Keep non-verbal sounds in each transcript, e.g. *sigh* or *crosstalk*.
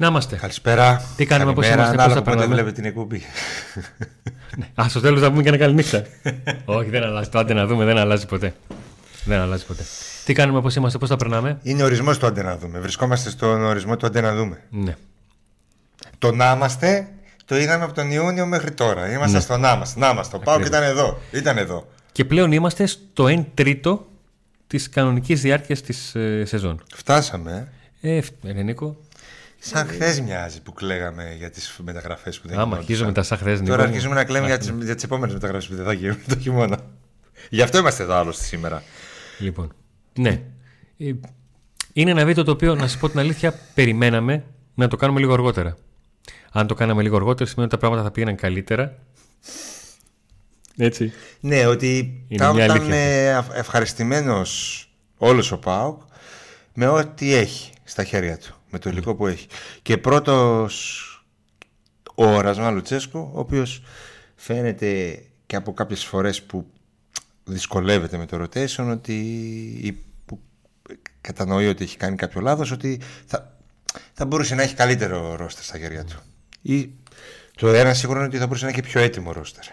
Να είμαστε. Καλησπέρα. Τι κάνουμε, πώς Καλημέρα. είμαστε, πώς Ανάλογα θα πότε περνάμε; βλέπετε την εκπομπή. Α, στο τέλος θα πούμε και ένα καλή νύχτα. *laughs* Όχι, δεν αλλάζει. Το άντε να δούμε, δεν αλλάζει ποτέ. Δεν αλλάζει ποτέ. Τι κάνουμε, πώς είμαστε, πώς θα περνάμε; Είναι ορισμός του άντε να δούμε. Βρισκόμαστε στον ορισμό του άντε να δούμε. Ναι. Το να είμαστε το είδαμε από τον Ιούνιο μέχρι τώρα. Είμαστε Ναι. στο να είμαστε. Να είμαστε. Ο Πάοκ Ακριβώς. ήταν εδώ. Ήταν εδώ. Και πλέον είμαστε στο 1 τρίτο της κανονικής διάρκειας της ε, σεζόν. Φτάσαμε. ε. Ε, ε, Νίκο. Σαν χθες μοιάζει που κλαίγαμε για τις μεταγραφές που δεν Άμα γινόντουσαν. αρχίζουμε τα σαν χθες, Νίκο. Τώρα μου. αρχίζουμε να κλαίμε για τι για τις επόμενες μεταγραφές που δεν θα γίνουν το χειμώνα. Γι' αυτό είμαστε εδώ άλλωστε σήμερα. Λοιπόν. Ναι. Ε, Είναι ένα βίντεο το οποίο, να σας πω την αλήθεια, περιμέναμε να το κάνουμε λίγο αργότερα. Αν το κάναμε λίγο αργότερα, σημαίνει ότι τα πράγματα θα πήγαιναν καλύτερα. Έτσι. Ναι, ότι Είναι θα μια ήταν αλήθεια ευχαριστημένος όλος ο Πάοκ με ό,τι έχει στα χέρια του, με το υλικό που έχει. Και πρώτος ο Ρασμάν Λουτσέσκο, ο οποίος φαίνεται και από κάποιες φορές που δυσκολεύεται με το rotation ότι ή που κατανοεί ότι έχει κάνει κάποιο λάθος ότι θα, θα μπορούσε να έχει καλύτερο ρόστερ στα χέρια του. Ή το ένα σίγουρο είναι ότι θα μπορούσε να έχει πιο έτοιμο ρόστερ.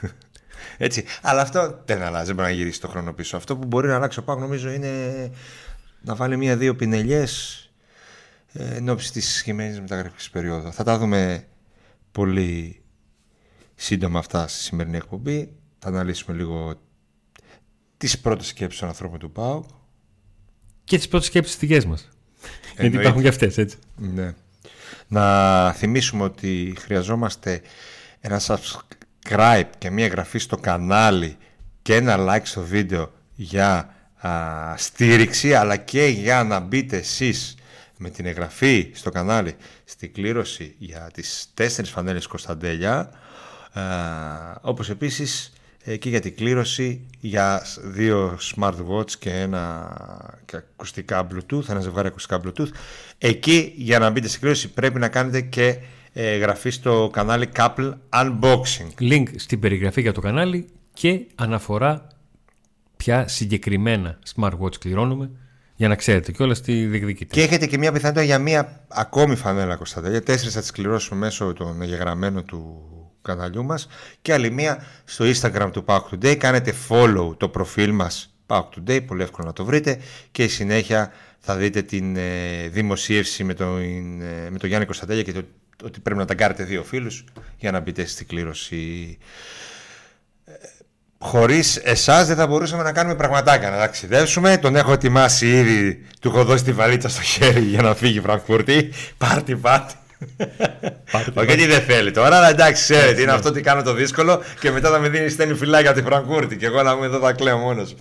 *laughs* Έτσι, αλλά αυτό δεν αλλάζει, δεν μπορεί να γυρίσει το χρόνο πίσω. Αυτό που μπορεί να αλλάξει ο Πάκ νομίζω είναι να βάλει μία-δύο πινελιές ε, εν ώψη της σχημένης μεταγραφικής περίοδου θα τα δούμε πολύ σύντομα αυτά στη σημερινή εκπομπή θα αναλύσουμε λίγο τις πρώτες σκέψεις των ανθρώπων του ΠΑΟΚ Και τις πρώτες σκέψεις δικές μας. Γιατί Εννοείται. υπάρχουν και αυτές, έτσι. Ναι. Να θυμίσουμε ότι χρειαζόμαστε ένα subscribe και μια εγγραφή στο κανάλι και ένα like στο βίντεο για α, στήριξη αλλά και για να μπείτε εσείς με την εγγραφή στο κανάλι στην κλήρωση για τις τέσσερις φανέλες Κωνσταντέλια α, όπως επίσης ε, και για την κλήρωση για δύο smartwatch και ένα και ακουστικά bluetooth, ένα ζευγάρι ακουστικά bluetooth. Εκεί για να μπείτε στην κλήρωση πρέπει να κάνετε και ε, εγγραφή στο κανάλι Couple Unboxing. Link στην περιγραφή για το κανάλι και αναφορά ποια συγκεκριμένα smartwatch κληρώνουμε για να ξέρετε κιόλας τι διεκδικείτε. Και έχετε και μια πιθανότητα για μια ακόμη φανέλα Κωνσταντέλια. Τέσσερις θα τις κληρώσουμε μέσω των εγγεγραμμένων του καναλιού μας και άλλη μία στο Instagram του Pauk Today. Κάνετε follow το προφίλ μας Pauk Today, πολύ εύκολο να το βρείτε και η συνέχεια θα δείτε την ε, δημοσίευση με τον, ε, με τον Γιάννη Κωνσταντέλια και το, ότι πρέπει να ταγκάρετε δύο φίλους για να μπείτε στην κλήρωση. Χωρίς εσάς δεν θα μπορούσαμε να κάνουμε πραγματάκια να ταξιδέψουμε. Τον έχω ετοιμάσει ήδη. Του έχω δώσει τη βαλίτσα στο χέρι για να φύγει η Φραγκφούρτη. Πάρτι, πάρτι. Όχι γιατί δεν θέλει τώρα, αλλά εντάξει, ξέρετε, είναι αυτό ότι κάνω το δύσκολο και μετά θα με δίνει στέλνει φυλάκια από τη Φραγκούρτη και εγώ να είμαι εδώ θα κλαίω μόνος.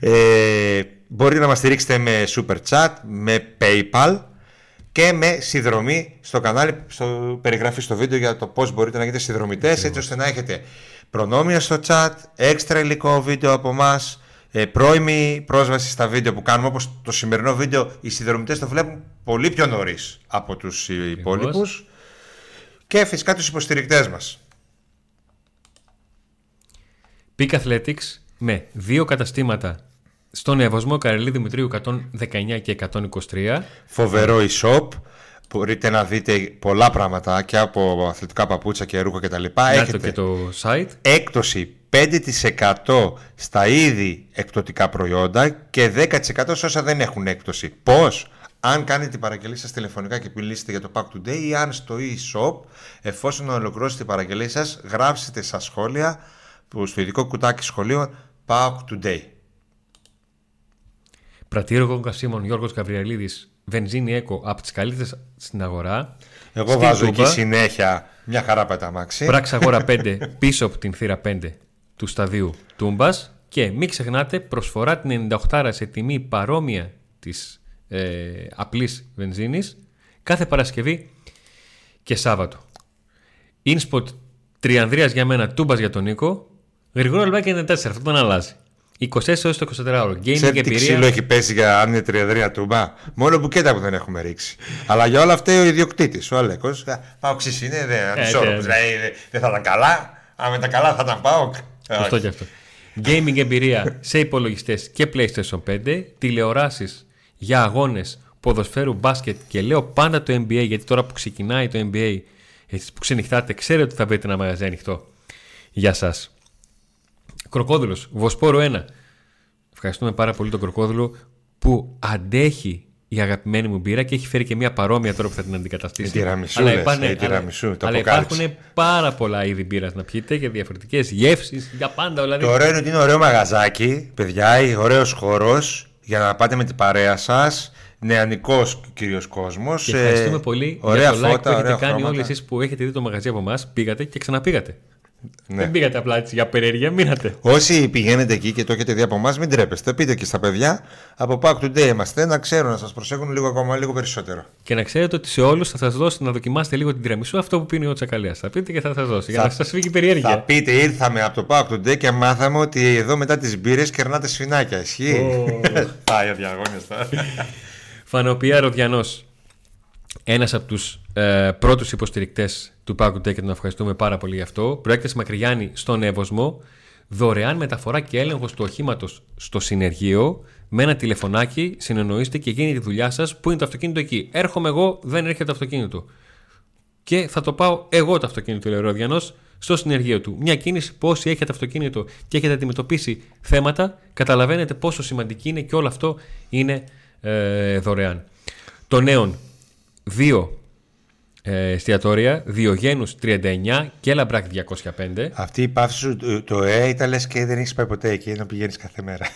ε, μπορείτε να μας στηρίξετε με super chat, με paypal και με συνδρομή στο κανάλι, στο περιγραφή στο βίντεο για το πώς μπορείτε να γίνετε συνδρομητές έτσι ώστε να έχετε προνόμια στο chat, έξτρα υλικό βίντεο από εμάς, ε, πρώιμη πρόσβαση στα βίντεο που κάνουμε όπως το σημερινό βίντεο οι συνδρομητές το βλέπουν πολύ πιο νωρίς από τους υπόλοιπους και φυσικά τους υποστηρικτές μας. Peak Athletics με δύο καταστήματα στον Ευωσμό Καρελή Δημητρίου 119 και 123. Φοβερό e-shop. Μπορείτε να δείτε πολλά πράγματα και από αθλητικά παπούτσα και ρούχα κτλ. Να το Έχετε και το site. έκπτωση 5% στα ήδη εκπτωτικά προϊόντα και 10% σε όσα δεν έχουν έκπτωση. Πώς; Αν κάνετε την παραγγελία σας τηλεφωνικά και μιλήσετε για το Pack Today ή αν στο e-shop, εφόσον ολοκληρώσετε την παραγγελία σας, γράψετε στα σχόλια που στο ειδικό κουτάκι σχολείων Pack Today. Πρατήριο καυσίμων Γιώργος Γαβριαλίδης, βενζίνη έκο από τις καλύτερες στην αγορά. Εγώ Στην βάζω Τούμπα, εκεί συνέχεια μια χαρά πεταμάξι. Πράξη αγορά 5 πίσω από την θύρα 5 του σταδίου Τούμπας και μην ξεχνάτε προσφορά την 98 σε τιμή παρόμοια της ε, απλής βενζίνης κάθε Παρασκευή και Σάββατο. Ινспοτ Τριανδρίας για μένα, Τούμπας για τον Νίκο. Γρηγορό λεπτάκι 94, αυτό δεν αλλάζει. 24 έως το 24 ώρο. Gaming Ξέρετε τι εμπειρία. ξύλο έχει πέσει για αν είναι τριεδρία τούμπα. Μόνο μπουκέτα που δεν έχουμε ρίξει. Αλλά για όλα αυτά ο ιδιοκτήτης, ο Αλέκος. Πάω ξύ είναι, δεν ανισόρροπο. ναι. Δηλαδή δεν- δεν θα ήταν καλά. Αν ήταν καλά θα ήταν πάω. Αυτό και αυτό. Gaming εμπειρία σε υπολογιστές και PlayStation 5, τηλεοράσεις για αγώνες ποδοσφαίρου μπάσκετ και λέω πάντα το NBA γιατί τώρα που ξεκινάει το NBA, εσείς που ξενυχτάτε, ξέρετε ότι θα βρείτε ένα μαγαζί ανοιχτό για σας. Κροκόδουλος, Βοσπόρο 1. Ευχαριστούμε πάρα πολύ τον Κροκόδουλο που αντέχει η αγαπημένη μου μπύρα και έχει φέρει και μια παρόμοια τώρα που θα την αντικαταστήσει. Η τυραμισού, αλλά λες, υπάρχουν, η τυραμισού, αλλά, το αλλά αποκάλυψε. υπάρχουν πάρα πολλά είδη μπύρας να πιείτε και διαφορετικές γεύσεις για πάντα. Δηλαδή, Το ωραίο είναι ότι είναι ωραίο μαγαζάκι, παιδιά, ωραίος χώρος για να πάτε με την παρέα σας. Νεανικός κυρίως κόσμος. Και ευχαριστούμε πολύ ωραία για το like φώτα, που έχετε ωραία κάνει χρώματα. όλοι εσείς που έχετε δει το μαγαζί από εμάς. Πήγατε και ξαναπήγατε. Ναι. Δεν πήγατε απλά έτσι για περιέργεια, μείνατε. Όσοι πηγαίνετε εκεί και το έχετε δει από εμάς, μην τρέπεστε. Πείτε και στα παιδιά από Pack Today είμαστε να ξέρουν να σας προσέχουν λίγο ακόμα λίγο περισσότερο. Και να ξέρετε ότι σε όλους θα σας δώσει να δοκιμάσετε λίγο την τυραμισού αυτό που πίνει ο Τσακαλέας. Θα πείτε και θα σας δώσει. Για Θα- να σας φύγει η Θα περιέργεια. πείτε, ήρθαμε από το Pack Today και μάθαμε ότι εδώ μετά τις μπύρες κερνάτε σφινάκια. Ισχύει. *laughs* Πάει ο διαγώνιος τώρα. Φανοπία Ροδιανός. Ένας από τους ε, πρώτους υποστηρικτές του Πάκου Τέ και τον ευχαριστούμε πάρα πολύ γι' αυτό. Προέκταση Μακριγιάννη στον Εύωσμο. Δωρεάν μεταφορά και έλεγχος του οχήματος στο συνεργείο. Με ένα τηλεφωνάκι συνεννοείστε και γίνει τη δουλειά σας. Πού είναι το αυτοκίνητο εκεί; Έρχομαι εγώ, δεν έρχεται το αυτοκίνητο. Και θα το πάω εγώ το αυτοκίνητο, λέει ο Ροδιανό, στο συνεργείο του. Μια κίνηση που όσοι έχετε αυτοκίνητο και έχετε αντιμετωπίσει θέματα, καταλαβαίνετε πόσο σημαντική είναι και όλο αυτό είναι ε, δωρεάν. Το νέον, δύο ε, εστιατόρια, Διογένους 39 και Λαμπράκη 205. Αυτή η παύση σου, το- το εε ήταν λες και δεν έχεις πάει ποτέ εκεί, ενώ πηγαίνεις κάθε μέρα.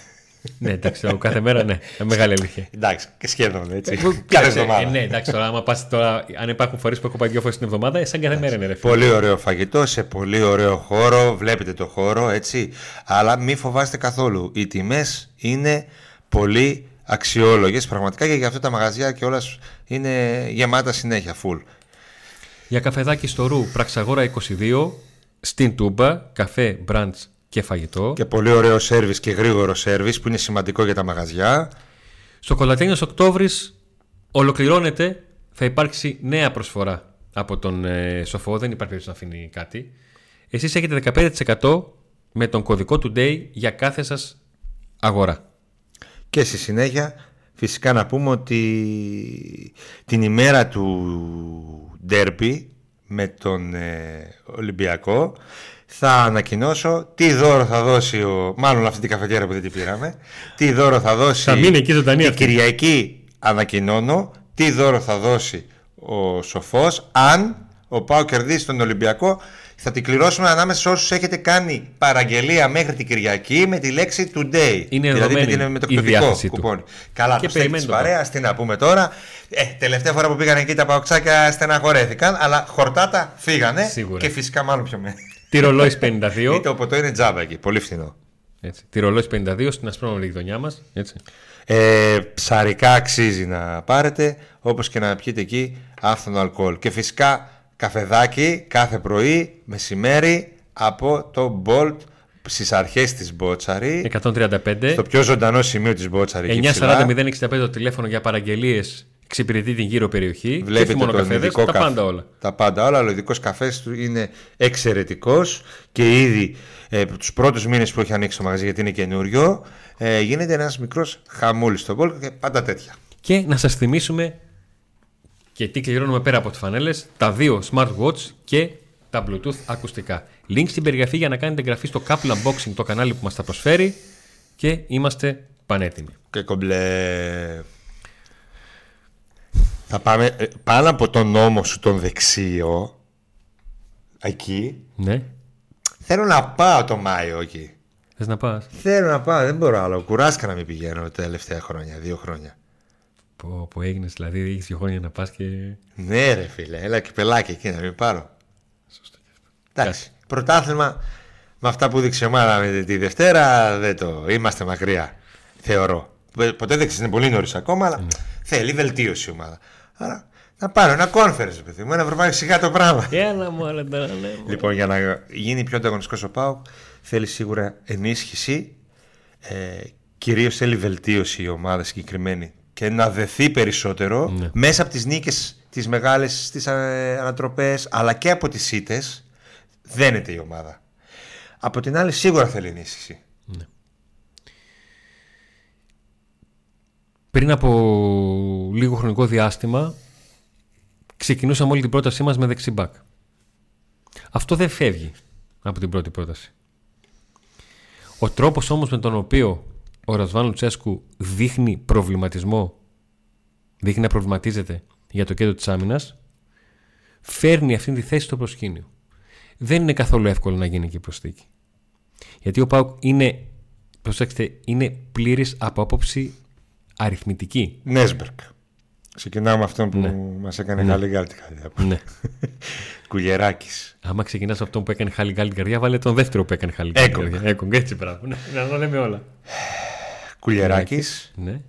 ναι, εντάξει, ο κάθε μέρα ναι, *laughs* μεγάλη αλήθεια. Εντάξει, και σχεδόν έτσι. Που- Κάθε κοίταξε, εβδομάδα. ε, ναι, εντάξει, τώρα, άμα πας τώρα, αν υπάρχουν φορές που έχω πάει δύο φορές την εβδομάδα, ε, σαν κάθε μέρα είναι ρε φίλε. Πολύ ωραίο φαγητό σε πολύ ωραίο χώρο. Βλέπετε το χώρο, έτσι. Αλλά μην φοβάστε καθόλου. Οι τιμές είναι πολύ αξιόλογες πραγματικά και για αυτό τα μαγαζιά και όλας είναι γεμάτα συνέχεια, full. Για καφεδάκι στο Ρου, Πραξαγόρα 22, στην Τούμπα, καφέ, μπραντς και φαγητό. Και πολύ ωραίο σέρβις και γρήγορο σέρβις που είναι σημαντικό για τα μαγαζιά. Στο Κολατένιος Οκτώβρης ολοκληρώνεται, θα υπάρξει νέα προσφορά από τον ε, Σοφό, δεν υπάρχει περίπτωση να αφήνει κάτι. Εσείς έχετε 15% με τον κωδικό του Day για κάθε σας αγορά. Και στη συνέχεια φυσικά να πούμε ότι την ημέρα του ντέρμπι με τον ε, Ολυμπιακό θα ανακοινώσω τι δώρο θα δώσει ο... Μάλλον αυτή την καφετέρα που δεν την πήραμε. Τι δώρο θα δώσει... Θα μείνει εκεί ζωντανή Την αυτή. Κυριακή ανακοινώνω τι δώρο θα δώσει ο Σοφός αν ο Πάο κερδίσει τον Ολυμπιακό θα την κληρώσουμε ανάμεσα σε όσους έχετε κάνει παραγγελία μέχρι την Κυριακή με τη λέξη today. Είναι δηλαδή με, δεδομένη την, με το η εκπτωτικό διάθεσή του. κουπόνι. Καλά, Και το στέκει περιμένει της το παρέας, τι να πούμε τώρα. Ε, τελευταία φορά που πήγαν εκεί τα παοξάκια στεναχωρέθηκαν, αλλά χορτάτα φύγανε Σίγουρα. και φυσικά μάλλον πιο μένει. Τη ρολόις 52. *laughs* Είτε ο ποτό είναι τζάμπα εκεί, πολύ φθηνό. έτσι, τη ρολόις 52 στην ασπρόμαυρη γειτονιά μας. Έτσι. Ε, ψαρικά αξίζει να πάρετε, όπως και να πιείτε εκεί άφθονο αλκοόλ. Και φυσικά καφεδάκι κάθε πρωί, μεσημέρι, από το Bolt στις αρχές της Μπότσαρη, 135. στο πιο ζωντανό σημείο της Μπότσαρη. εκεί ψηλά. 940-065 το τηλέφωνο για παραγγελίες εξυπηρετεί την γύρω περιοχή. και Βλέπετε όχι μόνο τον καφέδες, ειδικό τα καφέ. πάντα όλα. Τα πάντα όλα, αλλά ο ειδικός καφές του είναι εξαιρετικός και ήδη ε, τους πρώτους μήνες που έχει ανοίξει το μαγαζί, γιατί είναι καινούριο, ε, γίνεται ένας μικρός χαμούλης στον πόλο και πάντα τέτοια. Και να σας θυμίσουμε και τι κληρώνουμε πέρα από τις φανέλες, τα δύο smartwatch και τα bluetooth ακουστικά. Link στην περιγραφή για να κάνετε εγγραφή στο Couple Unboxing, το κανάλι που μας τα προσφέρει και είμαστε πανέτοιμοι. Και κομπλέ. Θα πάμε ε, πάνω από τον νόμο σου τον δεξίο. Εκεί. Ναι, Θέλω να πάω το Μάιο εκεί. θες να πας; Θέλω να πάω, δεν μπορώ άλλο. Κουράστηκα να μην πηγαίνω τα τελευταία χρόνια, δύο χρόνια. Που, που έγινες, δηλαδή έχεις δύο χρόνια να πας και... Ναι, ρε φίλε, έλα και πελάκι εκεί να μην πάρω. Εντάξει. Πρωτάθλημα με αυτά που δείξει η ομάδα με τη Δευτέρα δεν το είμαστε μακριά. Θεωρώ. Ε, Ποτέ δεν ξέρεις, είναι πολύ νωρίς ακόμα, αλλά θέλει βελτίωση η ομάδα. Άρα να πάρω ένα conference, παιδί μου, ένα ευρωπαϊκό σιγά το πράγμα. Έλα μου, αλλά τώρα ναι. Λοιπόν, για να γίνει πιο ανταγωνιστικός ο ΠΑΟΚ, θέλει σίγουρα ενίσχυση. Ε, Κυρίως θέλει βελτίωση η ομάδα συγκεκριμένη και να δεθεί περισσότερο Ναι. μέσα από τις νίκες τις μεγάλες στις ε, ανατροπές αλλά και από τις ήττες δένεται η ομάδα. Από την άλλη σίγουρα θέλει ενίσχυση. πριν από λίγο χρονικό διάστημα ξεκινούσαμε όλη την πρότασή μας με δεξιμπάκ. Αυτό δεν φεύγει από την πρώτη πρόταση. Ο τρόπος όμως με τον οποίο ο Ρασβάν Λουτσέσκου δείχνει προβληματισμό, δείχνει να προβληματίζεται για το κέντρο της άμυνας, φέρνει αυτή τη θέση στο προσκήνιο. Δεν είναι καθόλου εύκολο να γίνει και η προσθήκη. Γιατί ο Πάουκ είναι, προσέξτε, είναι πλήρης από άποψη αριθμητική. Νέσμπερκ. Ξεκινάμε με αυτόν που Ναι. μας έκανε Ναι. καλή γκάλη την καρδιά. ναι. *laughs* Κουγεράκης. Άμα ξεκινάς από αυτό που έκανε χάλι γκάλη καρδιά, βάλε τον δεύτερο που έκανε χάλι γκάλη Έκογκ. καρδιά. Έκογκ, έτσι πράγμα. Ναι, να τα λέμε όλα. Κουλιεράκης. Ναι.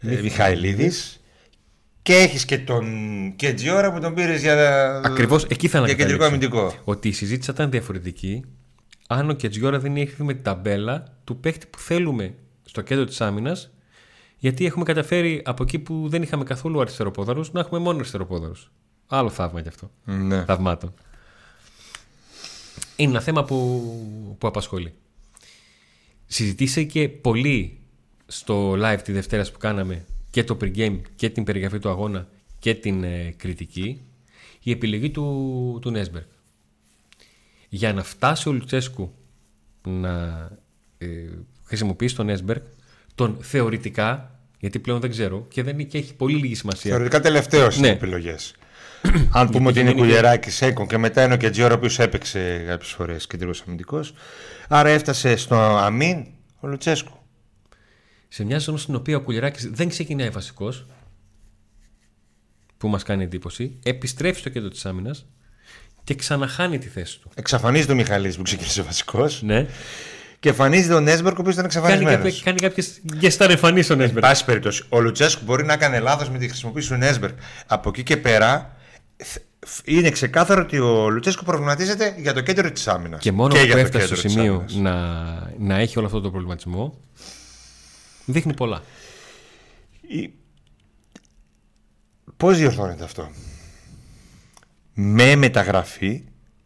ε, Μιχαηλίδης. Και έχεις και τον Κετζιόρα που τον πήρες για, Ακριβώς εκεί θα για κεντρικό ανακαταλήξω. αμυντικό. Ότι η συζήτηση θα ήταν διαφορετική αν ο Κετζιόρα δεν είχε έρθει με την ταμπέλα του παίχτη που θέλουμε στο κέντρο της άμυνας, γιατί έχουμε καταφέρει από εκεί που δεν είχαμε καθόλου αριστεροπόδαρους να έχουμε μόνο αριστεροπόδαρους. Άλλο θαύμα κι αυτό. Ναι. Θαυμάτων. Είναι ένα θέμα που, που απασχολεί. Συζητήσε πολύ στο live τη Δευτέρα που κάναμε και το pre-game και την περιγραφή του αγώνα και την ε, κριτική η επιλογή του, του Νέσμπεργκ. Για να φτάσει ο Λουτσέσκου να ε, χρησιμοποιήσει τον Νέσμπεργκ, τον θεωρητικά, γιατί πλέον δεν ξέρω και, δεν, και έχει πολύ λίγη σημασία. Θεωρητικά τελευταίο στι Ναι. επιλογές. *clears throat* Αν πούμε ότι είναι είναι- Κουλιεράκη, Έκον και μετά είναι ο Κετζιόρα, ο οποίος έπαιξε κάποιες φορές κεντρικός αμυντικός. Άρα έφτασε στο αμήν ο Λουτσέσκου. Σε μια ζώνη στην οποία ο Κουλιεράκης δεν ξεκινάει βασικός, που μας κάνει εντύπωση, επιστρέφει στο κέντρο της άμυνας και ξαναχάνει τη θέση του. Εξαφανίζεται ο Μιχαλής που ξεκίνησε βασικός. Ναι. Και εμφανίζεται ο Νέσμπερκ, ο οποίος ήταν Κάνει, εξαφανισμένος. κάποιε, κάνει κάποιες γκεστάρ εμφανίσει ο Εν Νέσμπεργκ. πάση περιπτώσει, ο Λουτσέσκου μπορεί να έκανε λάθος με τη χρησιμοποίηση του Νέσμπερκ. Από εκεί και πέρα θ- φ- είναι ξεκάθαρο ότι ο Λουτσέσκου προβληματίζεται για το κέντρο της άμυνας. Και μόνο για που το έφτασε κέντρο στο της σημείο άμυνας. να, να έχει όλο αυτό το προβληματισμό, δείχνει πολλά. Η- Πώς διορθώνεται αυτό; Με μεταγραφή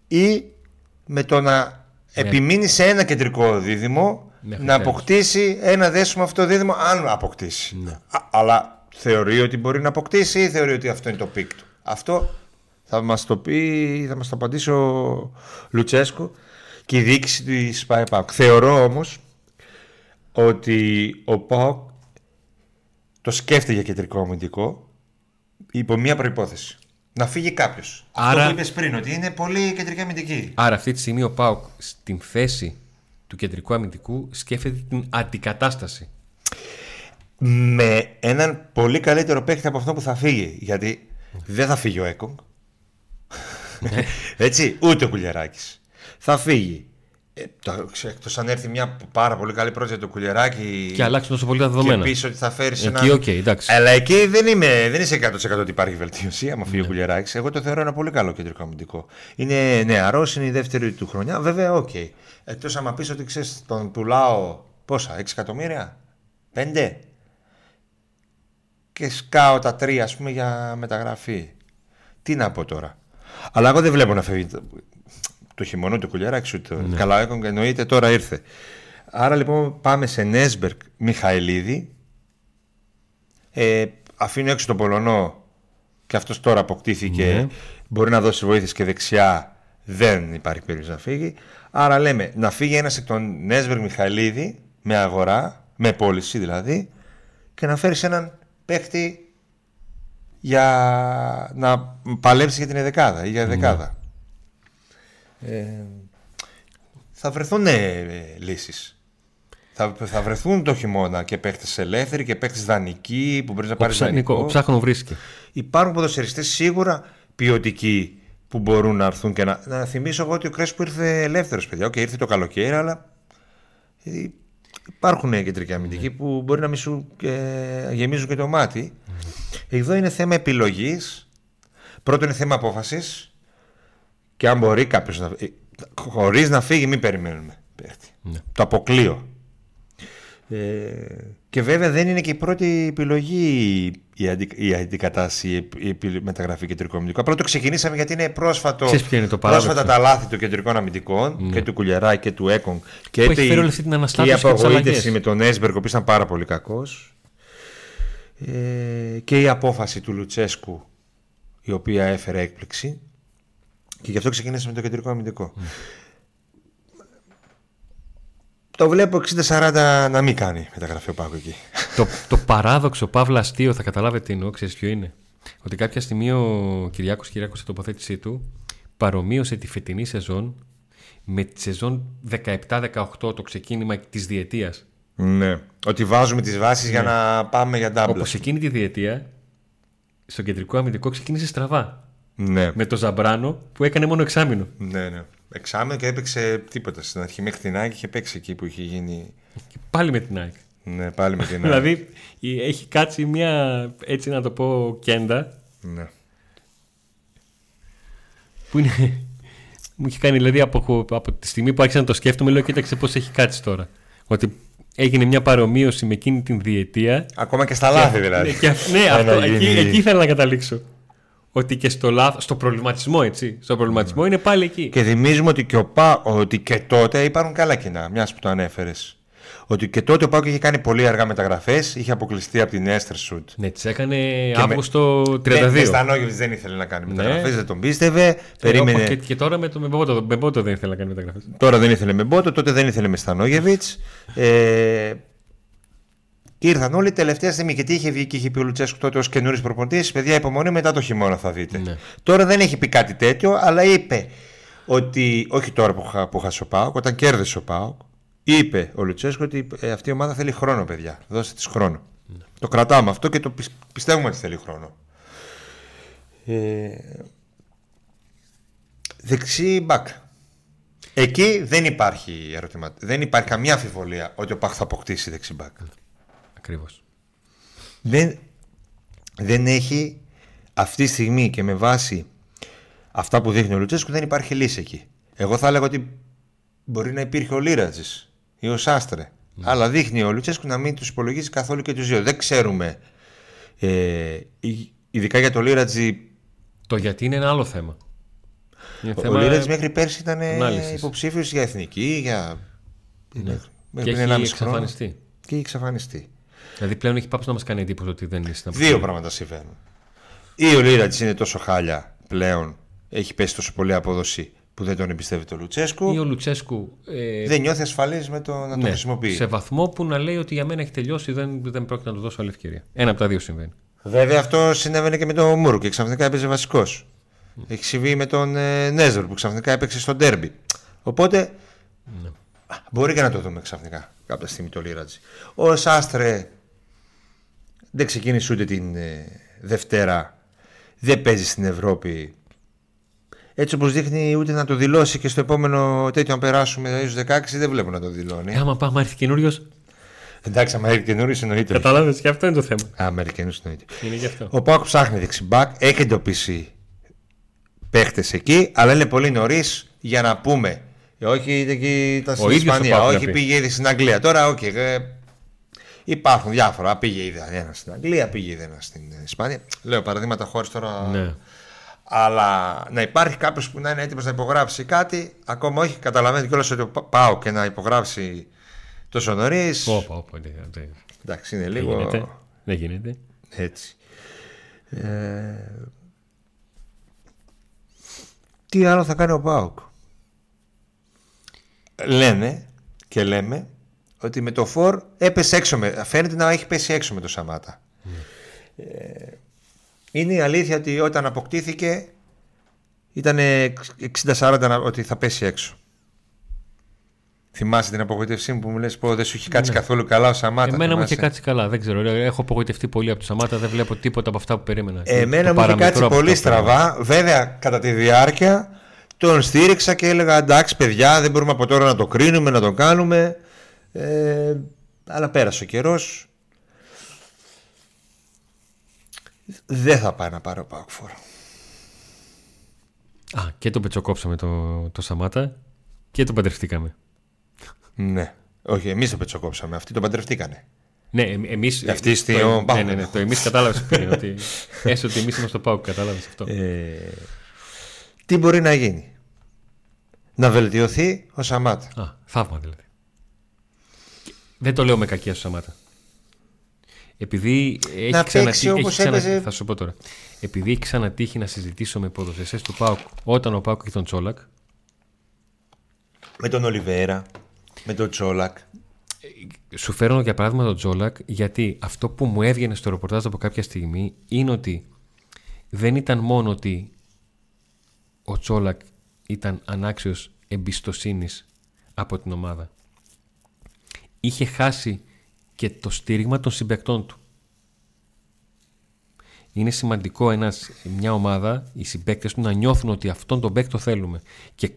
Ή με το να επιμείνει σε ένα κεντρικό δίδυμο Μέχρι Να τέλους. αποκτήσει ένα δέσιμο αυτό δίδυμο Αν αποκτήσει Ναι. Α- Αλλά θεωρεί ότι μπορεί να αποκτήσει Ή θεωρεί ότι αυτό είναι το peak του Αυτό θα μας το πει Θα μας το απαντήσει ο Λουτσέσκο Και η διοίκηση της ΠΑΕΠΑΚ Θεωρώ όμως ότι ο ΠΑΟΚ το σκέφτεται για κεντρικό αμυντικό υπό μία προπόθεση. Να φύγει κάποιος. Αυτό Άρα- που είπες πριν, ότι είναι πολύ κεντρική αμυντική. Άρα αυτή τη στιγμή ο Πάουκ στην θέση του κεντρικού αμυντικού σκέφτεται την αντικατάσταση. Με έναν πολύ καλύτερο παίκτη από αυτό που θα φύγει. Γιατί δεν θα φύγει ο Έκογκ. Έτσι, ούτε ο Κουλιαράκης. Θα φύγει. Ε, το- εκτός αν έρθει μια πάρα πολύ καλή πρόταση για το Κουλιαράκη Και αλλάξουν τόσο πολύ τα και δεδομένα. πεις ότι θα φέρεις ένα. Εκεί, οκ, εντάξει. Αλλά εκεί δεν, είμαι, δεν είσαι 100% ότι υπάρχει βελτίωση. Άμα Ναι. φύγει ο Κουλιαράκη, εγώ το θεωρώ ένα πολύ καλό κεντρικό αμυντικό. Είναι νεαρός, είναι η δεύτερη του χρονιά. Βέβαια, OK. Okay. Εκτός άμα πεις ότι ξέρεις, τον πουλάω πόσα, 6 εκατομμύρια, 5. Και σκάω τα 3 ας πούμε για μεταγραφή. Τι να πω τώρα. Αλλά εγώ δεν βλέπω να φεύγει το, το χειμωνό του Κουλιαράκη ούτε. Ναι. Καλά, έκον εννοείται τώρα ήρθε. Άρα λοιπόν πάμε σε Νέσμπερκ Μιχαηλίδη. Ε, αφήνω έξω τον Πολωνό και αυτός τώρα αποκτήθηκε. Ναι. Μπορεί να δώσει βοήθειες και δεξιά. Δεν υπάρχει περίπτωση να φύγει. Άρα λέμε να φύγει ένας εκ των Νέσμπερκ Μιχαηλίδη με αγορά, με πώληση δηλαδή, και να φέρει έναν παίκτη για να παλέψει για την δεκάδα ή για δεκάδα. Ε, θα βρεθούν ε, λύσεις. Θα, θα βρεθούν το χειμώνα και παίχτε ελεύθεροι και παίχτε δανεικοί που μπορείς να Ο, πάρεις ψά, Νικό, ο ψάχνο βρίσκει. Υπάρχουν ποδοσφαιριστές σίγουρα ποιοτικοί που μπορούν να έρθουν και να. Να θυμίσω εγώ ότι ο Κρέσπο ήρθε ελεύθερος, παιδιά. Οκ, ήρθε το καλοκαίρι, αλλά. ε, Υπάρχουν κεντρικοί αμυντικοί που μπορεί να μην σου ε, γεμίζουν και το μάτι. Εδώ είναι θέμα επιλογής. Πρώτον είναι θέμα απόφασης. Και αν μπορεί κάποιος να. Χωρίς να φύγει, μην περιμένουμε. παίχτη. Ναι. Το αποκλείω. Ε, και βέβαια δεν είναι και η πρώτη επιλογή η, αντι, η αντικατάσταση, η, επι- η επι- μεταγραφή κεντρικού αμυντικού. Απλά το ξεκινήσαμε γιατί είναι πρόσφατο, Ξέρεις ποιο είναι το πρόσφατα παράδοξο. τα λάθη των κεντρικών αμυντικών και του Κουλιαρά και του Έκον. Και Που είτε έχει η- φέρει όλη αυτή την και η αναστάτωση και τις απογοήτευση αλλαγές. με τον Έσμπεργκ, ο οποίος ήταν πάρα πολύ κακός. ε, και η απόφαση του Λουτσέσκου η οποία έφερε έκπληξη και γι' αυτό ξεκίνησε με το κεντρικό αμυντικό. Το βλέπω 60-40 να μην κάνει μεταγραφή ο Πάκο εκεί. το, το παράδοξο Παύλα αστείο θα καταλάβετε τι εννοώ, ξέρεις ποιο είναι. Ότι κάποια στιγμή ο Κυριάκος Κυριάκος σε τοποθέτησή του παρομοίωσε τη φετινή σεζόν με τη σεζόν 17-18 το ξεκίνημα της διετίας. Ναι. Ότι βάζουμε τις βάσεις για Ναι. να πάμε για double. Όπως εκείνη τη διετία στο κεντρικό αμυντικό ξεκίνησε στραβά. Ναι. Με το Ζαμπράνο που έκανε μόνο εξάμεινο. ναι, ναι. Εξάμεινο και έπαιξε τίποτα στην αρχή. Μέχρι την Άκη είχε παίξει εκεί που είχε γίνει. Και πάλι με την ΑΕΚ. Ναι, πάλι με *laughs* την Άκη. Δηλαδή η- έχει κάτσει μια έτσι να το πω κέντα ναι. που είναι. Μου έχει κάνει δηλαδή από, από τη στιγμή που άρχισα να το σκέφτομαι, λέω κοίταξε πώς έχει κάτσει τώρα. Ότι έγινε μια παρομοίωση με εκείνη την διετία. Ακόμα και στα λάθη δηλαδή. Ναι, και, αυ- ναι Για να αυτό, εκεί, γίνει- εκεί ήθελα να καταλήξω. Ότι και στο, λάθος, στο προβληματισμό, έτσι. Στο προβληματισμό είναι πάλι εκεί. Και θυμίζουμε ότι και, ο Πα... ότι και τότε υπάρχουν καλά κοινά, μιας που το ανέφερες. Ότι και τότε ο Πάουκ είχε κάνει πολύ αργά μεταγραφές, είχε αποκλειστεί από την Έστερσουτ. Ναι, τις έκανε με- Αύγουστο 32. Δεν, δεν Στανόγεβιτς δεν ήθελε να κάνει Ναι. μεταγραφές, δεν τον πίστευε. Περίμενε. Και, και τώρα με το με Μπότο, με Μπότο δεν ήθελα να κάνει μεταγραφές; Τώρα δεν ήθελε με Μπότο, τότε δεν ήθελε με Στανόγεβιτ. Ε, και ήρθαν όλοι τελευταία στιγμή. Και τι είχε βγει και είχε πει ο Λουτσέσκου τότε ως καινούριος προπονητής. Παιδιά, υπομονή μετά το χειμώνα θα δείτε. Ναι. Τώρα δεν έχει πει κάτι τέτοιο, αλλά είπε ότι. Όχι τώρα που, χα- που χάσε ο Πάοκ, όταν κέρδισε ο Πάοκ, είπε ο Λουτσέσκου ότι ε, αυτή η ομάδα θέλει χρόνο, παιδιά. Δώστε της χρόνο. Το κρατάμε αυτό και το πι- πιστεύουμε ότι θέλει χρόνο. Ε, δεξί μπακ. Εκεί δεν υπάρχει ερώτημα. Δεν υπάρχει καμία αμφιβολία ότι ο Παχ θα αποκτήσει δεξί μπακ. Ακριβώς. Δεν, δεν έχει αυτή τη στιγμή και με βάση αυτά που δείχνει ο Λουτσέσκου δεν υπάρχει λύση εκεί. Εγώ θα έλεγα ότι μπορεί να υπήρχε ο Λίρατζης ή ο Σάστρε. Αλλά δείχνει ο Λουτσέσκου να μην τους υπολογίζει καθόλου και τους δύο. Δεν ξέρουμε. Ε, ει- ειδικά για το Λίρατζη. Το γιατί είναι ένα άλλο θέμα. Είναι Ο θέμα- Λίρατζη μέχρι πέρσι ήταν ανάλυσης. υποψήφιος για εθνική, για. Ναι. Μέχρι Και πριν έχει 1,5 χρόνο. εξαφανιστεί. Και έχει εξαφανιστεί. Δηλαδή πλέον έχει πάψει να μας κάνει εντύπωση ότι δεν είναι στην Δύο αποστολή. πράγματα συμβαίνουν. Ή ο Λίρατζη είναι τόσο χάλια πλέον, έχει πέσει τόσο πολύ απόδοση που δεν τον εμπιστεύεται ο Λουτσέσκου. Ή ο Λουτσέσκου. Ε, Δεν νιώθει ασφαλής με το να το ναι, χρησιμοποιεί. σε βαθμό που να λέει ότι για μένα έχει τελειώσει, δεν, δεν πρόκειται να του δώσω άλλη ευκαιρία. Ένα από τα δύο συμβαίνει. Βέβαια αυτό συνέβαινε και με τον Μούρου και ξαφνικά έπαιζε βασικός. Έχει συμβεί με τον ε, Νέζορ που ξαφνικά έπαιξε στο ντέρμπι. Οπότε Ναι. Α, μπορεί και να το δούμε ξαφνικά κάποια στιγμή το Λίρατζι. Ο Σάστρε δεν ξεκίνησε ούτε την ε, Δευτέρα. Δεν παίζει στην Ευρώπη. Έτσι όπως δείχνει ούτε να το δηλώσει και στο επόμενο τέτοιο αν περάσουμε δηλαδή στους 16 δεν βλέπω να το δηλώνει. Ε, άμα πάμε έρθει καινούριος. Εντάξει, άμα έρθει καινούριος εννοείται. Κατάλαβες και αυτό είναι το θέμα. Αμερικανούς εννοείται. Είναι γι' αυτό. Ο Πάουκ ψάχνει δεξιμπάκ, έχει εντοπίσει παίχτες εκεί, αλλά είναι πολύ νωρίς για να πούμε. Ε, όχι εκεί ήταν στην Ο ίδιος ο Ισπανία, Πάουκ να όχι πει. πήγε ήδη στην Αγγλία. Τώρα, οκ, ε, υπάρχουν διάφορα. Πήγε ήδη ένα στην Αγγλία, πήγε ήδη ένα στην Ισπανία. Λέω παραδείγματα χώρε τώρα. Ναι. Αλλά να υπάρχει κάποιος που να είναι έτοιμος να υπογράψει κάτι, ακόμα όχι. Καταλαβαίνετε κιόλας ότι ο πάω και να υπογράψει τόσο νωρίς. Όπα, όπα, ναι, ναι. Εντάξει, είναι Δεν λίγο. γίνεται. Δεν γίνεται. Έτσι. Ε, τι άλλο θα κάνει ο Πάοκ; Λένε και λέμε ότι με το Φορ έπεσε έξω. Με, φαίνεται να έχει πέσει έξω με το Σαμάτα. Ε, είναι η αλήθεια ότι όταν αποκτήθηκε ήταν 60-40 ότι θα πέσει έξω. Θυμάσαι την απογοήτευσή μου που μου λες πω δεν σου έχει κάτσει καθόλου καλά ο Σαμάτα. Εμένα μου θυμάσαι; είχε κάτσει καλά. Δεν ξέρω. Έχω απογοητευτεί πολύ από το Σαμάτα. Δεν βλέπω τίποτα από αυτά που περίμενα. Εμένα Το μου είχε παραμικρό κάτσει από πολύ αυτά που περίμενα. στραβά. Βέβαια, κατά τη διάρκεια τον στήριξα και έλεγα εντάξει, παιδιά, δεν μπορούμε από τώρα να το κρίνουμε, να το κάνουμε. Ε, αλλά πέρασε ο καιρός. Δεν θα πάει να πάρει ο Πάουκφορ. Α, και τον πετσοκόψαμε το, το Σαμάτα και τον παντρευτήκαμε. Ναι. Όχι, εμείς το πετσοκόψαμε. Αυτοί τον παντρευτήκανε. Ναι, εμεί. Αυτή στη- το, ο ναι, Πάουκ. ναι, ναι, το εμείς κατάλαβες πριν. ότι, *laughs* έστω ότι εμείς είμαστε στο Πάουκ, κατάλαβες αυτό. Ε, τι μπορεί να γίνει; Να βελτιωθεί ο Σαμάτα. Α, θαύμα δηλαδή. Δεν το λέω με κακία στο Σαμάτα. Επειδή έχει Να ξανατύχει. παίξει όπως έχει ξανα- έπαιζε- Θα σου πω τώρα. Επειδή έχει ξανατύχει να συζητήσω με ποδοσφαιριστές του Πάουκ όταν ο Πάουκ είχε τον Τσόλακ, Με τον Ολιβέρα, με τον Τσόλακ. σου φέρνω για παράδειγμα τον Τζόλακ γιατί αυτό που μου έβγαινε στο ρεπορτάζ από κάποια στιγμή είναι ότι δεν ήταν μόνο ότι ο Τσόλακ ήταν ανάξιος εμπιστοσύνης από την ομάδα. Είχε χάσει και το στήριγμα των συμπεκτών του. Είναι σημαντικό ένας, μια ομάδα, οι συμπαίκτες του να νιώθουν ότι αυτόν τον παίκ το θέλουμε. Και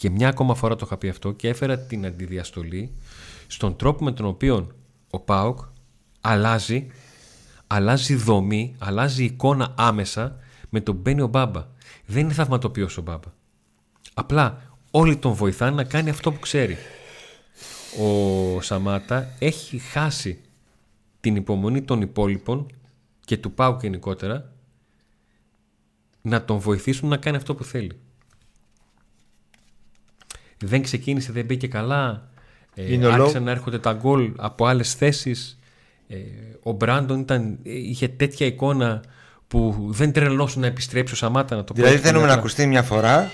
και μια ακόμα φορά το είχα πει αυτό και έφερα την αντιδιαστολή στον τρόπο με τον οποίο ο ΠΑΟΚ αλλάζει, αλλάζει δομή, αλλάζει εικόνα άμεσα με τον μπαίνει ο Μπάμπα. Δεν είναι θαυματοποιός ο Μπάμπα. Απλά όλοι τον βοηθάνε να κάνει αυτό που ξέρει. Ο Σαμάτα έχει χάσει την υπομονή των υπόλοιπων και του ΠΑΟΚ γενικότερα να τον βοηθήσουν να κάνει αυτό που θέλει δεν ξεκίνησε, δεν μπήκε καλά. Ε, Είναι ο άρχισαν λόγ- να έρχονται τα γκολ από άλλες θέσεις. Ε, ο Μπράντον ήταν, ε, είχε τέτοια εικόνα που δεν τρελώσουν να επιστρέψει ο Σαμάτα να το πω Δηλαδή έτσι θέλουμε να απλά. ακουστεί μια φορά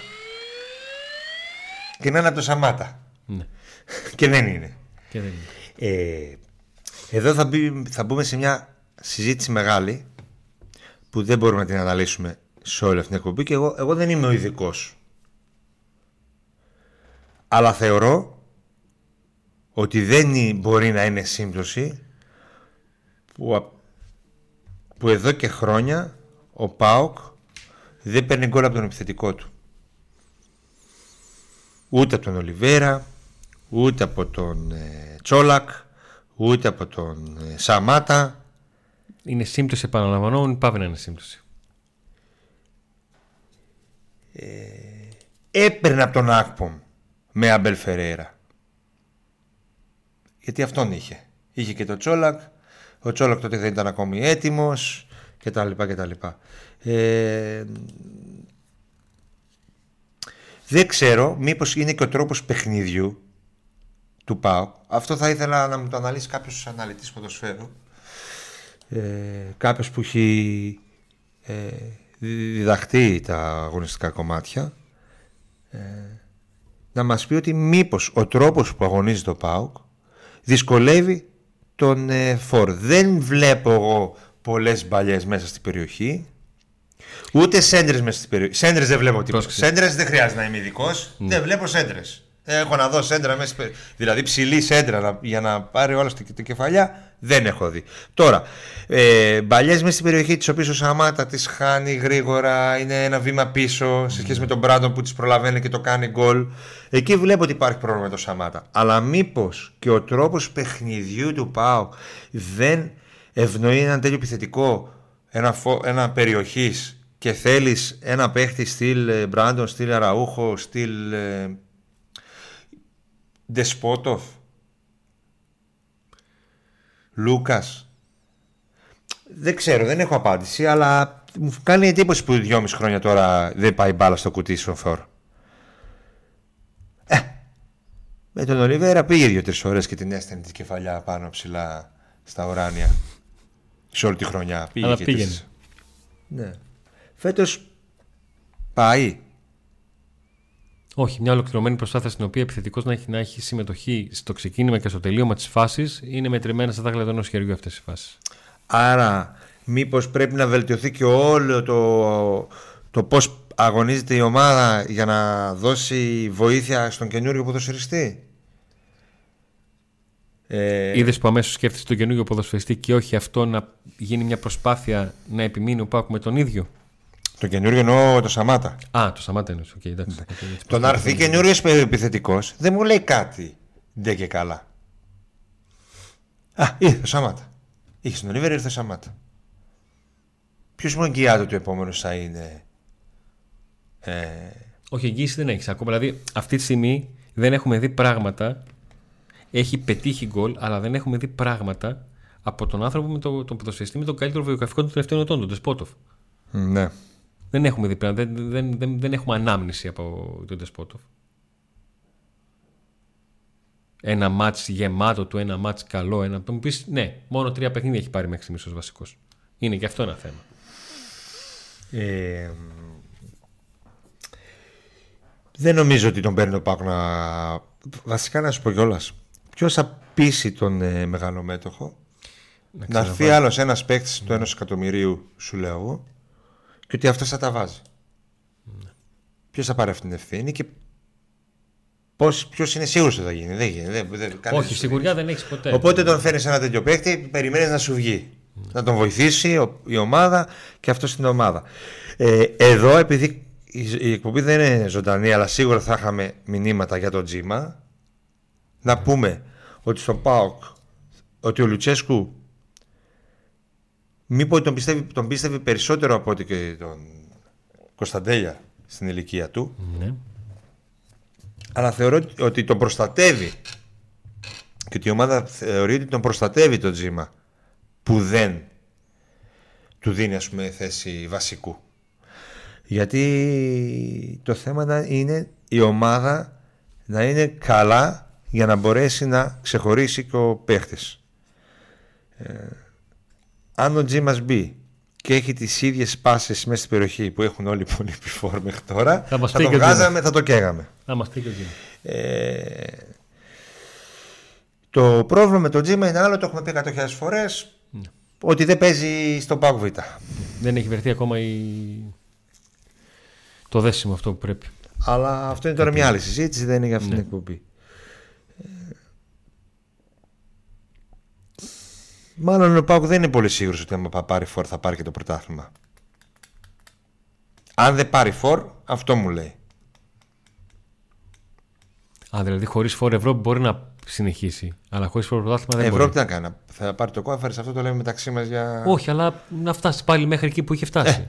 και να είναι από το Σαμάτα. Ναι, *laughs* Και δεν είναι. και δεν είναι. Ε, εδώ θα, μπει, θα μπούμε σε μια συζήτηση μεγάλη που δεν μπορούμε να την αναλύσουμε σε όλη αυτή την εκπομπή και εγώ, εγώ δεν είμαι ο ειδικός. Αλλά θεωρώ ότι δεν είναι- μπορεί να είναι σύμπτωση που, α- που εδώ και χρόνια ο ΠΑΟΚ δεν παίρνει γκολ από τον επιθετικό του. Ούτε από τον Ολιβέρα, ούτε από τον ε, Τσόλακ, ούτε από τον ε, Σαμάτα. Είναι σύμπτωση, επαναλαμβανόμενη, πάβει να είναι σύμπτωση. Έπαιρνε από τον Ακπομ με Αμπελ Φερέρα. Γιατί αυτόν είχε. Είχε και τον Τσόλακ. Ο Τσόλακ τότε δεν ήταν ακόμη έτοιμος και τα λοιπά και τα λοιπά. Ε, δεν ξέρω μήπως είναι και ο τρόπος παιχνιδιού του ΠΑΟΚ. Αυτό θα ήθελα να μου το αναλύσει κάποιος αναλυτής ποδοσφαίρου. Ε, κάποιος που έχει ε, διδαχτεί τα αγωνιστικά κομμάτια ε, να μας πει ότι μήπως ο τρόπος που αγωνίζει το ΠΑΟΚ δυσκολεύει τον ε, Φορ. Δεν βλέπω εγώ πολλές μπαλιές μέσα στην περιοχή ούτε σέντρες μέσα στην περιοχή. Σέντρες δεν βλέπω τίποτα. Πρόσεξε. Σέντρες δεν χρειάζεται να είμαι ειδικός. Δεν βλέπω σέντρες. Έχω να δω σέντρα μέσα στην περιοχή. Δηλαδή ψηλή σέντρα να- για να πάρει όλα στα τα κεφαλιά δεν έχω δει. Τώρα, ε, μπαλιές μέσα στην περιοχή τις οποίες ο Σαμάτα τις χάνει γρήγορα, είναι ένα βήμα πίσω σε σχέση με τον Μπράντον που τις προλαβαίνει και το κάνει γκολ. Εκεί βλέπω ότι υπάρχει πρόβλημα με τον Σαμάτα. Αλλά μήπως και ο τρόπος παιχνιδιού του ΠΑΟ δεν ευνοεί έναν τέτοιο επιθετικό ένα, φο... ένα περιοχής και θέλεις ένα παίχτη στυλ ε, Μπράντον, στυλ Αραούχο, στυλ ε, Ντεσπότοφ, Λούκας. Δεν ξέρω, δεν έχω απάντηση, αλλά μου κάνει εντύπωση που δυόμιση χρόνια τώρα δεν πάει μπάλα στο κουτί στον Φορ. Ε, με τον Ολιβέρα πήγε δύο-τρεις ώρες και την έστελνε της κεφαλιά πάνω ψηλά στα ουράνια. Σε όλη τη χρονιά. Πήγε Αλλά και πήγαινε. τις- Ναι. Φέτος πάει. Όχι, μια ολοκληρωμένη προσπάθεια στην οποία επιθετικός να έχει, να έχει συμμετοχή στο ξεκίνημα και στο τελείωμα της φάσης είναι μετρημένα στα δάχτυλα ενός χεριού αυτές οι φάσεις. Άρα μήπως πρέπει να βελτιωθεί και όλο το, το πώς αγωνίζεται η ομάδα για να δώσει βοήθεια στον καινούριο ποδοσφαιριστή; Ε, Είδες που αμέσως σκέφτεσαι τον καινούργιο ποδοσφαιριστή και όχι αυτό να γίνει μια προσπάθεια να επιμείνει ο Πάκου με τον ίδιο; Το καινούριο εννοώ το Σαμάτα. Α, το σταμάτα είναι. Okay, εντάξει. Okay, έτσι Το να έρθει καινούριος επιθετικός δεν μου λέει κάτι ντε και καλά. Α, ήρθε ο Σαμάτα. Είχες τον Ολίβερ, ήρθε ο Σαμάτα. Ποιος μου εγγυάται ότι ο επόμενος θα είναι. Ε, Όχι, εγγύηση δεν έχεις ακόμα. Δηλαδή, αυτή τη στιγμή δεν έχουμε δει πράγματα. Έχει πετύχει γκολ, αλλά δεν έχουμε δει πράγματα από τον άνθρωπο με το, τον ποδοσφαιριστή με τον καλύτερο βιογραφικό των τελευταίων ετών, τον Τεσπότοφ. ναι. Δεν έχουμε δει πράγματα. Δεν, δεν, δεν, δεν έχουμε ανάμνηση από τον Τεσπότοφ. ένα μάτς γεμάτο του, ένα μάτς καλό. Ένα... Θα μου πεις, ναι, μόνο τρία παιχνίδια έχει πάρει μέχρι στιγμής ως βασικός. Είναι και αυτό ένα θέμα. Ε, δεν νομίζω ότι τον παίρνει ο Πάκο να. Βασικά να σου πω κιόλας. Ποιος θα πείσει τον ε, μεγαλομέτωχο να, να έρθει άλλος ένας παίκτης του ενός εκατομμυρίου, σου λέω εγώ, και ότι αυτός θα τα βάζει. Ναι. Ποιος θα πάρει αυτή την ευθύνη και Ποιος είναι σίγουρος ότι θα γίνει. Δεν γίνει. Δεν, δεν, Όχι, σιγουριά δεν έχεις ποτέ. Οπότε τον φέρνεις ένα τέτοιο παίκτη, περιμένεις να σου βγει. Mm. Να τον βοηθήσει η ομάδα και αυτός στην ομάδα. Ε, εδώ, επειδή η εκπομπή δεν είναι ζωντανή, αλλά σίγουρα θα είχαμε μηνύματα για τον Τζίμα, να πούμε ότι στον ΠΑΟΚ ότι ο Λουτσέσκου μήπως τον πιστεύει, τον πίστευε περισσότερο από ότι και τον Κωνσταντέλια στην ηλικία του. Ναι αλλά θεωρώ ότι τον προστατεύει και ότι η ομάδα θεωρεί ότι τον προστατεύει το τζίμα που δεν του δίνει ας πούμε θέση βασικού. Γιατί το θέμα είναι η ομάδα να είναι καλά για να μπορέσει να ξεχωρίσει και ο παίχτης. Ε, αν ο Τζίμας μπει και έχει τις ίδιες πάσες μέσα στην περιοχή που έχουν όλοι οι υπόλοιποι μέχρι τώρα, θα, θα το βγάζαμε, θα το καίγαμε. Θα μας πει και ε, το πρόβλημα με το Τζίμα είναι άλλο, το έχουμε πει 100.000 φορές, ναι. ότι δεν παίζει στο ΠΑΚ Δεν έχει βρεθεί ακόμα η... το δέσιμο αυτό που πρέπει. Αλλά αυτό είναι τώρα μια άλλη συζήτηση, δεν είναι για αυτήν την ναι. εκπομπή. Μάλλον ο Πάουκ δεν είναι πολύ σίγουρος ότι άμα πάρει φόρ θα πάρει και το πρωτάθλημα. Αν δεν πάρει φόρ, αυτό μου λέει. Α, δηλαδή χωρίς φόρ Ευρώπη μπορεί να συνεχίσει. Αλλά χωρίς φόρ πρωτάθλημα δεν Ευρώπη μπορεί. τι να κάνει. Θα πάρει το κόφαρι, αυτό το λέμε μεταξύ μας για. Όχι, αλλά να φτάσει πάλι μέχρι εκεί που είχε φτάσει. Ε,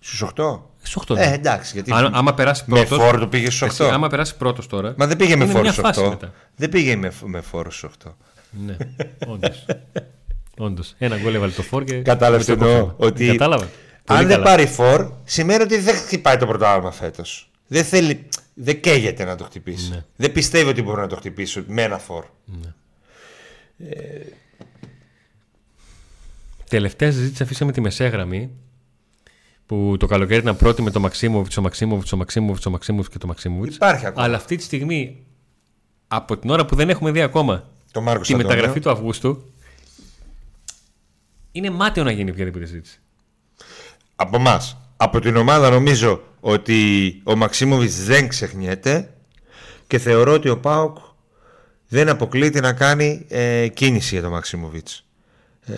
Στους 8. Στους 8. Ε, εντάξει. Γιατί Α, άμα περάσει πρώτο. Με φόρ το πήγε στους 8. άμα περάσει πρώτος τώρα. Μα δεν πήγε με φόρ στους 8. Δεν πήγε με, με φόρ στους 8. Ναι, όντως. *laughs* Όντως. Ένα γκολ έβαλε το φόρ και. Κατάλαβες εννοώ. Ότι Κατάλαβα. αν δεν πάρει φόρ, σημαίνει ότι δεν χτυπάει το πρωτάθλημα φέτος. Δεν θέλει. Δεν καίγεται να το χτυπήσει. Ναι. Δεν πιστεύει ότι μπορεί να το χτυπήσει με ένα φόρ. Ναι. Ε... Τελευταία συζήτηση αφήσαμε τη μεσέγραμμη που το καλοκαίρι ήταν πρώτη με το Μαξίμοβιτς, ο Μαξίμοβιτς, ο Μαξίμοβιτς, ο Μαξίμοβιτς και το Μαξίμοβιτς. Υπάρχει ακόμα. Αλλά αυτή τη στιγμή, από την ώρα που δεν έχουμε δει ακόμα το τη μεταγραφή του Αυγούστου, είναι μάταιο να γίνει οποιαδήποτε συζήτηση. Από εμάς. Από την ομάδα νομίζω ότι ο Μαξίμοβιτ δεν ξεχνιέται και θεωρώ ότι ο Πάοκ δεν αποκλείται να κάνει ε, κίνηση για τον Μαξίμοβιτ. Ε,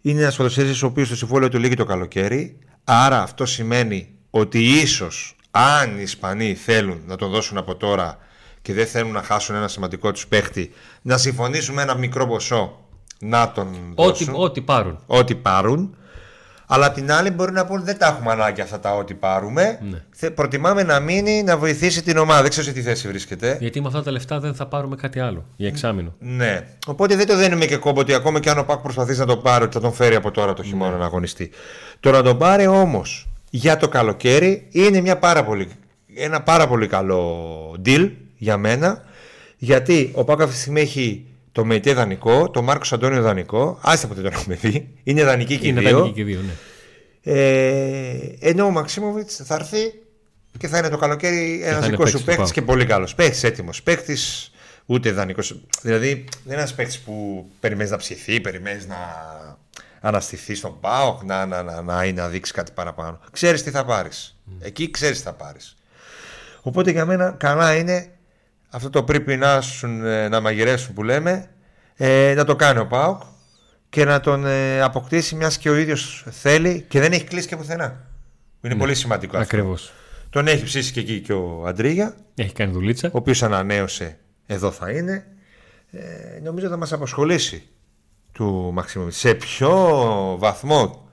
είναι ένας ποδοσφαίρι ο οποίος το συμβόλαιο του λύγει το καλοκαίρι. Άρα αυτό σημαίνει ότι ίσως αν οι Ισπανοί θέλουν να τον δώσουν από τώρα και δεν θέλουν να χάσουν ένα σημαντικό τους παίχτη, να συμφωνήσουν με ένα μικρό ποσό να τον ό,τι, ό,τι πάρουν. Ό,τι πάρουν. Αλλά την άλλη μπορεί να πούνε δεν τα έχουμε ανάγκη αυτά τα ό,τι πάρουμε. Ναι. Προτιμάμε να μείνει να βοηθήσει την ομάδα. Δεν ξέρω σε τι θέση βρίσκεται. Γιατί με αυτά τα λεφτά δεν θα πάρουμε κάτι άλλο για εξάμεινο. Ναι. Οπότε δεν το δίνουμε και κόμπο ότι ακόμα και αν ο Πάκ προσπαθεί να το πάρει, ότι θα τον φέρει από τώρα το χειμώνα ναι. να αγωνιστεί. Το να τον πάρει όμως για το καλοκαίρι είναι μια πάρα πολύ, ένα πάρα πολύ καλό deal για μένα. Γιατί ο Πάκ αυτή τη στιγμή έχει το Μεϊτέ δανεικό, το Μάρκος Αντώνιο δανεικό. Άστα ποτέ τον έχουμε δει. Είναι δανεική και Είναι δανεική και δύο, ναι. Ε, ενώ ο Μαξίμοβιτς θα έρθει και θα είναι το καλοκαίρι ένας δικός σου παίκτης και πολύ καλός παίκτης, έτοιμος παίκτης, ούτε δανεικό. Δηλαδή δεν είναι ένας παίκτης που περιμένεις να ψηθεί, περιμένεις να αναστηθεί στον Πάοκ, να, να, να, να, να δείξει κάτι παραπάνω. Ξέρεις τι θα πάρεις. Mm. Εκεί ξέρεις τι θα πάρεις. Οπότε για μένα καλά είναι αυτό το πρέπει να, ε, να μαγειρέσουν που λέμε, ε, να το κάνει ο Πάοκ και να τον ε, αποκτήσει μιας και ο ίδιος θέλει και δεν έχει κλείσει και πουθενά. Είναι ναι, πολύ σημαντικό αυτό. Ακριβώς. Τον έχει ψήσει και εκεί και ο Αντρίγια. Έχει κάνει δουλίτσα. Ο οποίος ανανέωσε, εδώ θα είναι. Ε, νομίζω θα μας απασχολήσει του Μαξιμοβιτ. Σε ποιο βαθμό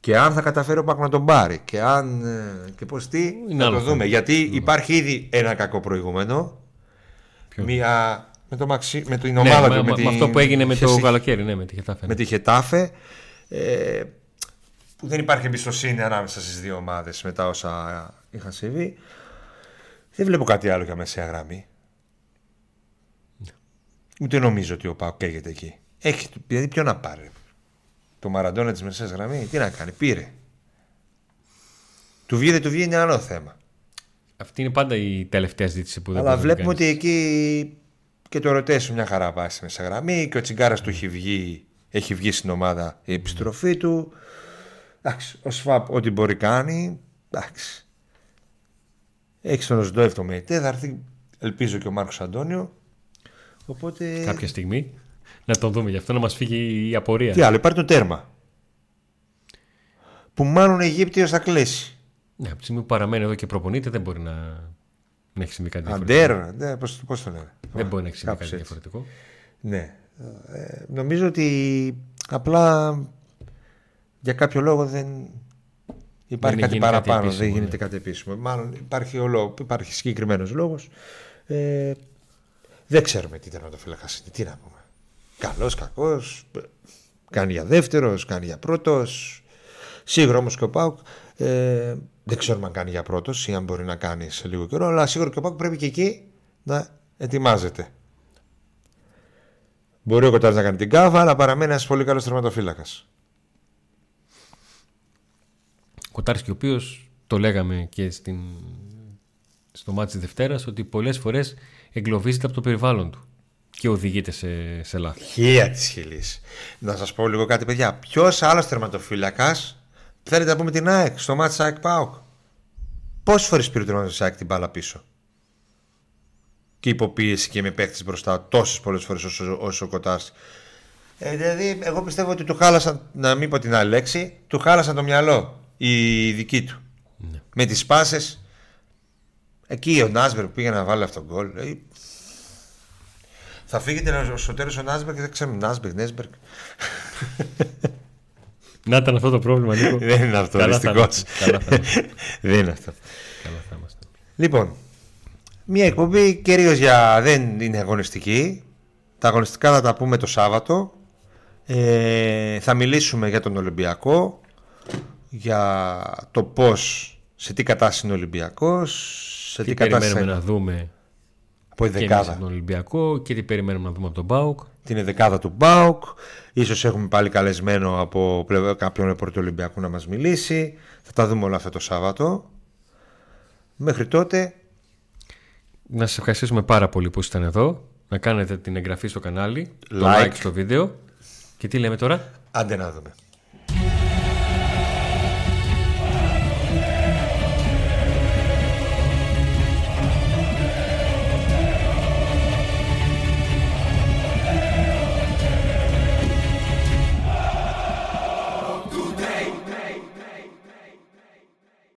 και αν θα καταφέρει ο Πάκ να τον πάρει και αν ε, και πώς τι να το δούμε. Γιατί υπάρχει ήδη ένα κακό προηγούμενο Μία, με, το Μαξί, με την ναι, ομάδα ναι, του. Με, με, αυτό που έγινε με το καλοκαίρι, ναι, με τη Χετάφε. Με ναι. τη Χετάφε. Ε, που δεν υπάρχει εμπιστοσύνη ανάμεσα στις δύο ομάδες μετά όσα είχαν συμβεί. Δεν βλέπω κάτι άλλο για μεσαία γραμμή. Ούτε νομίζω ότι ο Πάο καίγεται εκεί. Έχει, δηλαδή ποιο να πάρει; Το Μαραντόνα της μεσαίας γραμμή, τι να κάνει, πήρε. Του βγει δεν του βγει είναι άλλο θέμα. Αυτή είναι πάντα η τελευταία ζήτηση που δεν Αλλά μπορεί να βλέπουμε κάνεις. ότι εκεί και το ρωτήσω μια χαρά πάει στη μέσα γραμμή και ο Τσιγκάρας του έχει βγει, έχει βγει στην ομάδα η επιστροφή του. Εντάξει, ο Σφαπ ό,τι μπορεί κάνει. Εντάξει. Έχει τον Οσντόεφ το ΜΕΤΕ, θα έρθει ελπίζω και ο Μάρκος Αντώνιο. Οπότε. Κάποια στιγμή να τον δούμε γι' αυτό να μας φύγει η απορία. Τι άλλο, υπάρχει το τέρμα. Που μάλλον ο Αιγύπτιος θα κλέσει. Ναι, από τη στιγμή που παραμένει εδώ και προπονείται δεν μπορεί να, να έχει συμβεί κάτι διαφορετικό. Αντέρ, ναι, πώς, πώς το λένε. Δεν μπορεί να έχει συμβεί Κάπως κάτι έτσι. διαφορετικό. Ναι. Ε, νομίζω ότι απλά για κάποιο λόγο δεν υπάρχει Δεν κάτι γίνει κάτι παραπάνω. επίσημο, δεν ναι. γίνεται κάτι επίσημο. Μάλλον υπάρχει, ο λόγος, υπάρχει συγκεκριμένος λόγος. Ε, δεν ξέρουμε τι τερματοφύλακας είναι. Τι να πούμε. Καλός, κακός. ε, Κάνει για δεύτερος, κάνει για πρώτος. Σίγουρα όμως και ο Πάουκ ε, δεν ξέρουμε αν κάνει για πρώτος ή αν μπορεί να κάνει σε λίγο καιρό. Αλλά σίγουρα και ο Πάουκ πρέπει και εκεί να ετοιμάζεται. Μπορεί ο Κοτάρης να κάνει την κάβα, αλλά παραμένει ένας πολύ καλός τερματοφύλακα. Κοτάρσκι, ο οποίος το λέγαμε και στην, στο μάτι της Δευτέρας, ότι πολλές φορές εγκλωβίζεται από το περιβάλλον του και οδηγείται σε, σε λάθη. Χίλια της χιλής. Να σας πω λίγο κάτι, παιδιά. Ποιος άλλος τερματοφύλακα θέλετε να πούμε την ΑΕΚ στο μάτι ΑΕΚ Πάουκ. Πόσες φορές πήρε ο τερματοφύλακα ΑΕΚ την μπάλα πίσω; Και υποπίεση και με παίχτη μπροστά τόσες πολλές φορές όσο, όσο ο Κοτάρης. Ε, δηλαδή, εγώ πιστεύω ότι του χάλασαν, να μην πω την άλλη λέξη, του χάλασαν το μυαλό οι δικοί του. Ναι. Με τις πάσες. Εκεί ο Νάσμπερ που πήγε να βάλει αυτό το γκολ. ε, θα φύγετε στο τέλο ο Νάσμπερ και δεν ξέρουμε Νάσμπερ, Νέσμπερ. *laughs* Να ήταν αυτό το πρόβλημα, Νίκο. *laughs* Δεν είναι αυτό, Καλά θα δυστυχώς. είμαστε. Καλά θα είμαστε. *laughs* Δεν είναι αυτό. Καλά θα είμαστε. Λοιπόν, μια εκπομπή κυρίως για. δεν είναι αγωνιστική. Τα αγωνιστικά θα τα πούμε το Σάββατο. Ε, θα μιλήσουμε για τον Ολυμπιακό, για το πώς, σε τι κατάσταση είναι ο Ολυμπιακός, σε τι, Τι κατάσταση περιμένουμε είναι να δούμε από η και εμείς δεκάδα. από τον Ολυμπιακό και τι περιμένουμε να δούμε από τον Μπάουκ. την δεκάδα του Μπάουκ. Ίσως έχουμε πάλι καλεσμένο από πλευρά κάποιον ρεπόρτερ του Ολυμπιακού να μας μιλήσει. Θα τα δούμε όλα αυτά το Σάββατο. Μέχρι τότε, Να σας ευχαριστήσουμε πάρα πολύ που ήσασταν εδώ. Να κάνετε την εγγραφή στο κανάλι, το Like. like στο βίντεο. Και τι λέμε τώρα; άντε να δούμε.